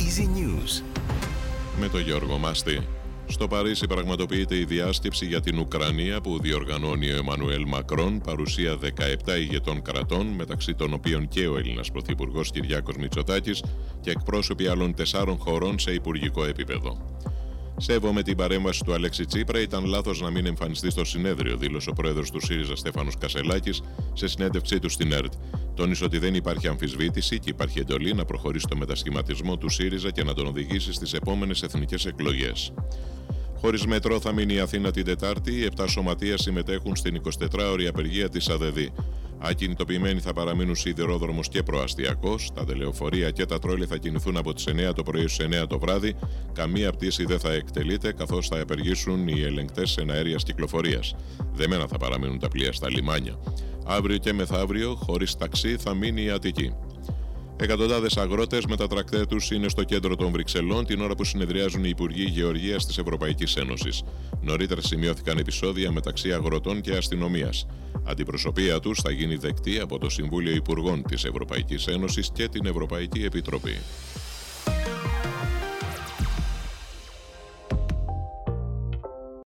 Easy News. Με τον Γιώργο Μάστη. Στο Παρίσι πραγματοποιείται η διάσκεψη για την Ουκρανία που διοργανώνει ο Εμμανουέλ Μακρόν, παρουσία 17 ηγετών κρατών, μεταξύ των οποίων και ο Έλληνας Πρωθυπουργός Κυριάκος Μητσοτάκης και εκπρόσωποι άλλων τεσσάρων χωρών σε υπουργικό επίπεδο. Σέβομαι την παρέμβαση του Αλέξη Τσίπρα. Ήταν λάθος να μην εμφανιστεί στο συνέδριο, δήλωσε ο πρόεδρος του ΣΥΡΙΖΑ Στέφανος Κασελάκης σε συνέντευξή του στην ΕΡΤ. Τόνισε ότι δεν υπάρχει αμφισβήτηση και υπάρχει εντολή να προχωρήσει το μετασχηματισμό του ΣΥΡΙΖΑ και να τον οδηγήσει στις επόμενες εθνικές εκλογές. Χωρίς μέτρο θα μείνει η Αθήνα την Τετάρτη. Οι 7 σωματεία συμμετέχουν στην 24ωρη απεργία της ΑΔΔ. Ακινητοποιημένοι θα παραμείνουν σιδηρόδρομος και προαστιακός. Τα δελεοφορία και τα τρόλια θα κινηθούν από τις 9 το πρωί στις 9 το βράδυ. Καμία πτήση δεν θα εκτελείται, καθώς θα απεργήσουν οι ελεγκτές εναέρεια κυκλοφορίας. Δεμένα θα παραμείνουν τα πλοία στα λιμάνια. Αύριο και μεθαύριο, χωρίς ταξί, θα μείνει η Αττική. Εκατοντάδες αγρότες με τα τρακτέρ τους είναι στο κέντρο των Βρυξελών την ώρα που συνεδριάζουν οι Υπουργοί Γεωργίας της Ευρωπαϊκής Ένωσης. Νωρίτερα σημειώθηκαν επεισόδια μεταξύ αγροτών και αστυνομίας. Αντιπροσωπεία τους θα γίνει δεκτή από το Συμβούλιο Υπουργών της Ευρωπαϊκής Ένωσης και την Ευρωπαϊκή Επιτροπή.